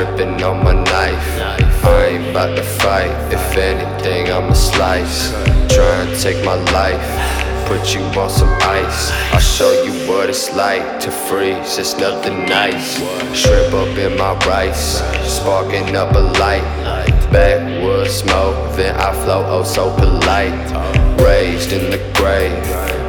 gripping on my knife. I ain't about to fight, if anything, I'ma slice. Try and take my life, put you on some ice. I'll show you what it's like to freeze, it's nothing nice. Shrimp up in my rice, sparking up a light. Backwoods smoke, then I flow oh so polite. Raised in the grave,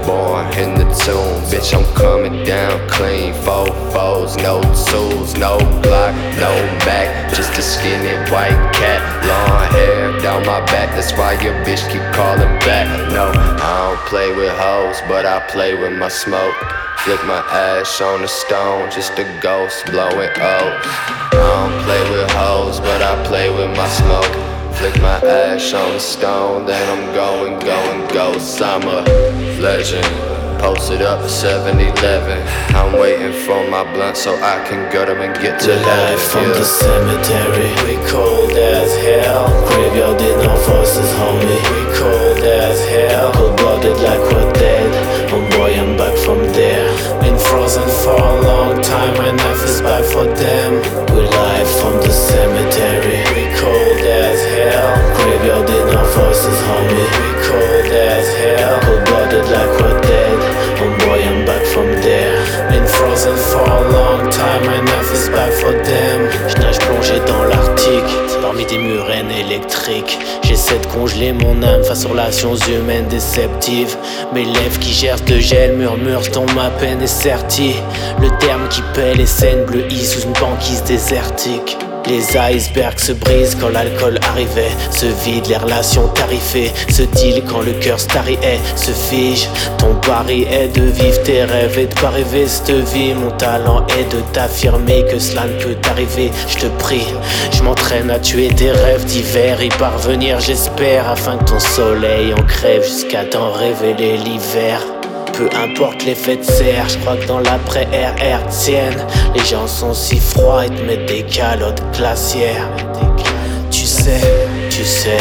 born in the tomb. Bitch, I'm coming down clean. Four foes, no tools, no block, no back. Just a skinny white cat, long hair down my back. That's why your bitch keep calling back. No, I don't play with hoes, but I play with my smoke. Flick my ash on the stone, just a ghost blowing O's. I don't play with hoes, but I play with my smoke. Flick my ash on the stone, then I'm going, going. I'm a legend. Posted up at 7 Eleven. I'm waiting for my blunt so I can go them and get to heaven. Live from yeah. the cemetery, we cold as hell. Graveyard in our voices, homie. We cold as hell. Cold blooded like we're dead. Oh boy, I'm back from there. Been frozen for a long time, my knife is back for them. Oh. Je nage plongé dans l'Arctique, parmi des électriques. J'essaie de congeler mon âme face aux relations humaines déceptives. Mes lèvres qui gercent de gel murmurent dont ma peine est sertie. Le terme qui paie les scènes bleuies sous une banquise désertique. Les icebergs se brisent quand l'alcool arrivait, se vide les relations tarifées, se deal quand le cœur stariait, se fige. Ton pari est de vivre tes rêves et de pas rêver cette vie. Mon talent est de t'affirmer que cela ne peut t'arriver. Je te prie, je m'entraîne à tuer tes rêves d'hiver, y parvenir j'espère, afin que ton soleil en crève jusqu'à t'en révéler l'hiver. Peu importe l'effet de serre, je crois que dans l'après-air air tienne. Les gens sont si froids, ils te mettent des calottes glaciaires. Tu sais, tu sais,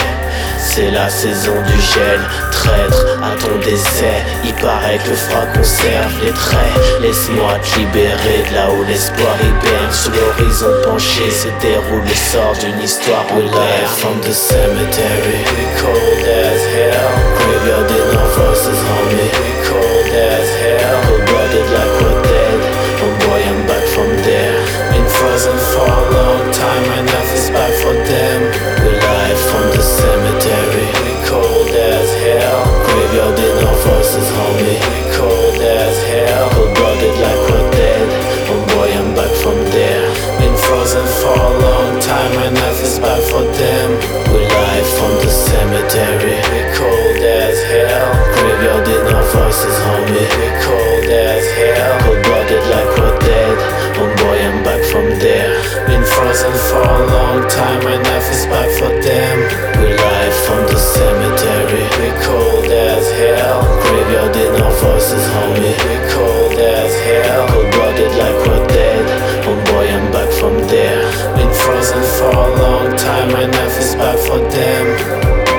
c'est la saison du gel. Traître à ton décès, il paraît que le froid conserve les traits. Laisse-moi te libérer de là où l'espoir hiberne Sous l'horizon penché se déroule le sort d'une histoire en l'air A long time knife is back for them. We live from the cemetery We cold as hell. Graveyard in our voices, homie We cold as hell. Cold-blooded like we're dead Oh boy, I'm back from there. Been frozen for a long time knife is back for them frozen for a long time My knife is back for them. We live from the cemetery We cold as hell. Graveyard in our voices, homie We cold as hell. Cold-blooded like we're dead Oh boy, I'm back from there. Been frozen for a long time My knife is back for them